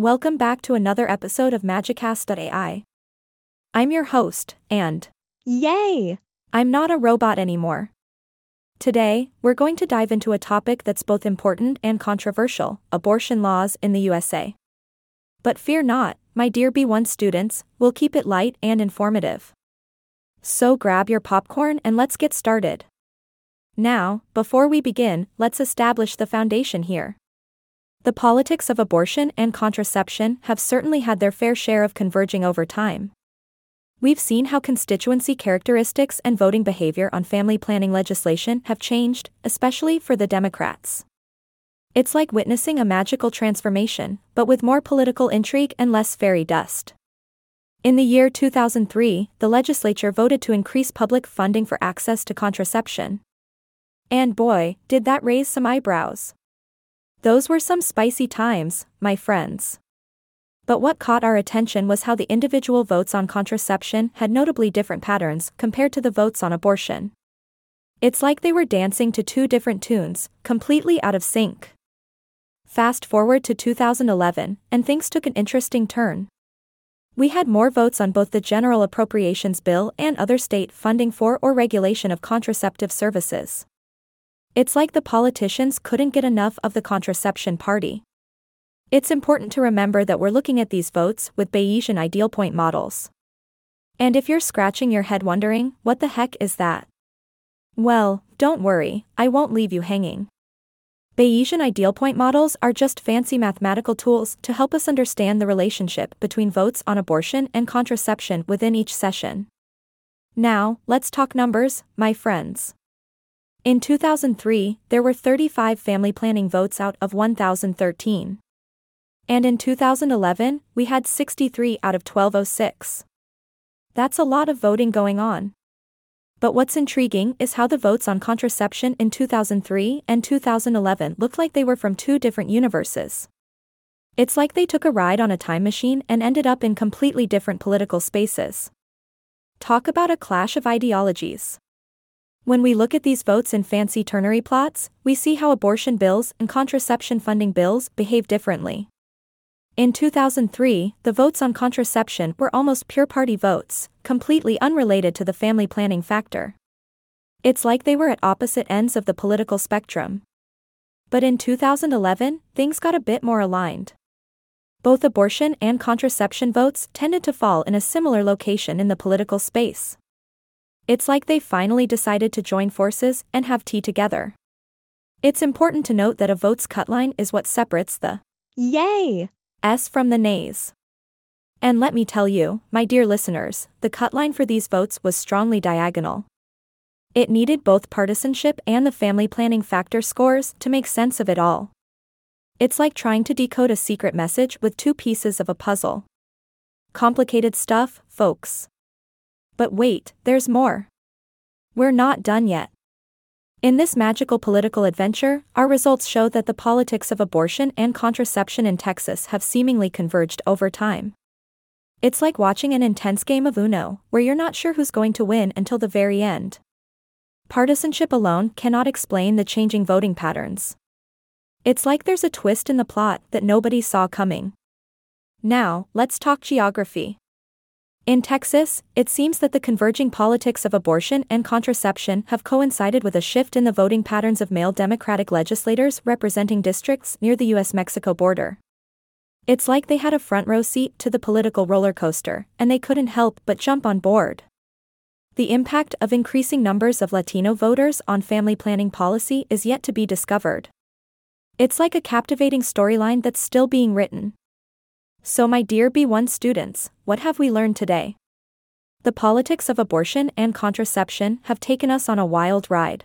Welcome back to another episode of Magicast.ai. I'm your host, and Yay! I'm not a robot anymore. Today, we're going to dive into a topic that's both important and controversial abortion laws in the USA. But fear not, my dear B1 students, we'll keep it light and informative. So grab your popcorn and let's get started. Now, before we begin, let's establish the foundation here. The politics of abortion and contraception have certainly had their fair share of converging over time. We've seen how constituency characteristics and voting behavior on family planning legislation have changed, especially for the Democrats. It's like witnessing a magical transformation, but with more political intrigue and less fairy dust. In the year 2003, the legislature voted to increase public funding for access to contraception. And boy, did that raise some eyebrows. Those were some spicy times, my friends. But what caught our attention was how the individual votes on contraception had notably different patterns compared to the votes on abortion. It's like they were dancing to two different tunes, completely out of sync. Fast forward to 2011, and things took an interesting turn. We had more votes on both the General Appropriations Bill and other state funding for or regulation of contraceptive services. It's like the politicians couldn't get enough of the contraception party. It's important to remember that we're looking at these votes with Bayesian ideal point models. And if you're scratching your head wondering, what the heck is that? Well, don't worry, I won't leave you hanging. Bayesian ideal point models are just fancy mathematical tools to help us understand the relationship between votes on abortion and contraception within each session. Now, let's talk numbers, my friends. In 2003, there were 35 family planning votes out of 1,013. And in 2011, we had 63 out of 1206. That's a lot of voting going on. But what's intriguing is how the votes on contraception in 2003 and 2011 looked like they were from two different universes. It's like they took a ride on a time machine and ended up in completely different political spaces. Talk about a clash of ideologies. When we look at these votes in fancy ternary plots, we see how abortion bills and contraception funding bills behave differently. In 2003, the votes on contraception were almost pure party votes, completely unrelated to the family planning factor. It's like they were at opposite ends of the political spectrum. But in 2011, things got a bit more aligned. Both abortion and contraception votes tended to fall in a similar location in the political space. It's like they finally decided to join forces and have tea together. It's important to note that a vote's cut line is what separates the Yay! S from the nays. And let me tell you, my dear listeners, the cut line for these votes was strongly diagonal. It needed both partisanship and the family planning factor scores to make sense of it all. It's like trying to decode a secret message with two pieces of a puzzle. Complicated stuff, folks. But wait, there's more. We're not done yet. In this magical political adventure, our results show that the politics of abortion and contraception in Texas have seemingly converged over time. It's like watching an intense game of Uno, where you're not sure who's going to win until the very end. Partisanship alone cannot explain the changing voting patterns. It's like there's a twist in the plot that nobody saw coming. Now, let's talk geography. In Texas, it seems that the converging politics of abortion and contraception have coincided with a shift in the voting patterns of male Democratic legislators representing districts near the US Mexico border. It's like they had a front row seat to the political roller coaster, and they couldn't help but jump on board. The impact of increasing numbers of Latino voters on family planning policy is yet to be discovered. It's like a captivating storyline that's still being written. So, my dear B1 students, what have we learned today? The politics of abortion and contraception have taken us on a wild ride.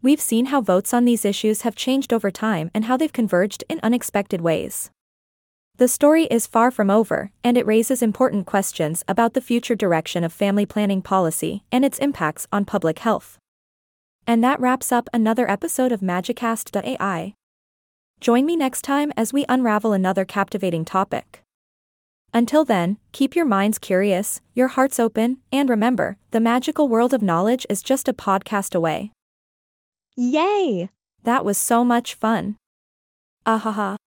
We've seen how votes on these issues have changed over time and how they've converged in unexpected ways. The story is far from over, and it raises important questions about the future direction of family planning policy and its impacts on public health. And that wraps up another episode of Magicast.ai. Join me next time as we unravel another captivating topic. Until then, keep your minds curious, your hearts open, and remember, the magical world of knowledge is just a podcast away. Yay! That was so much fun. Ahaha.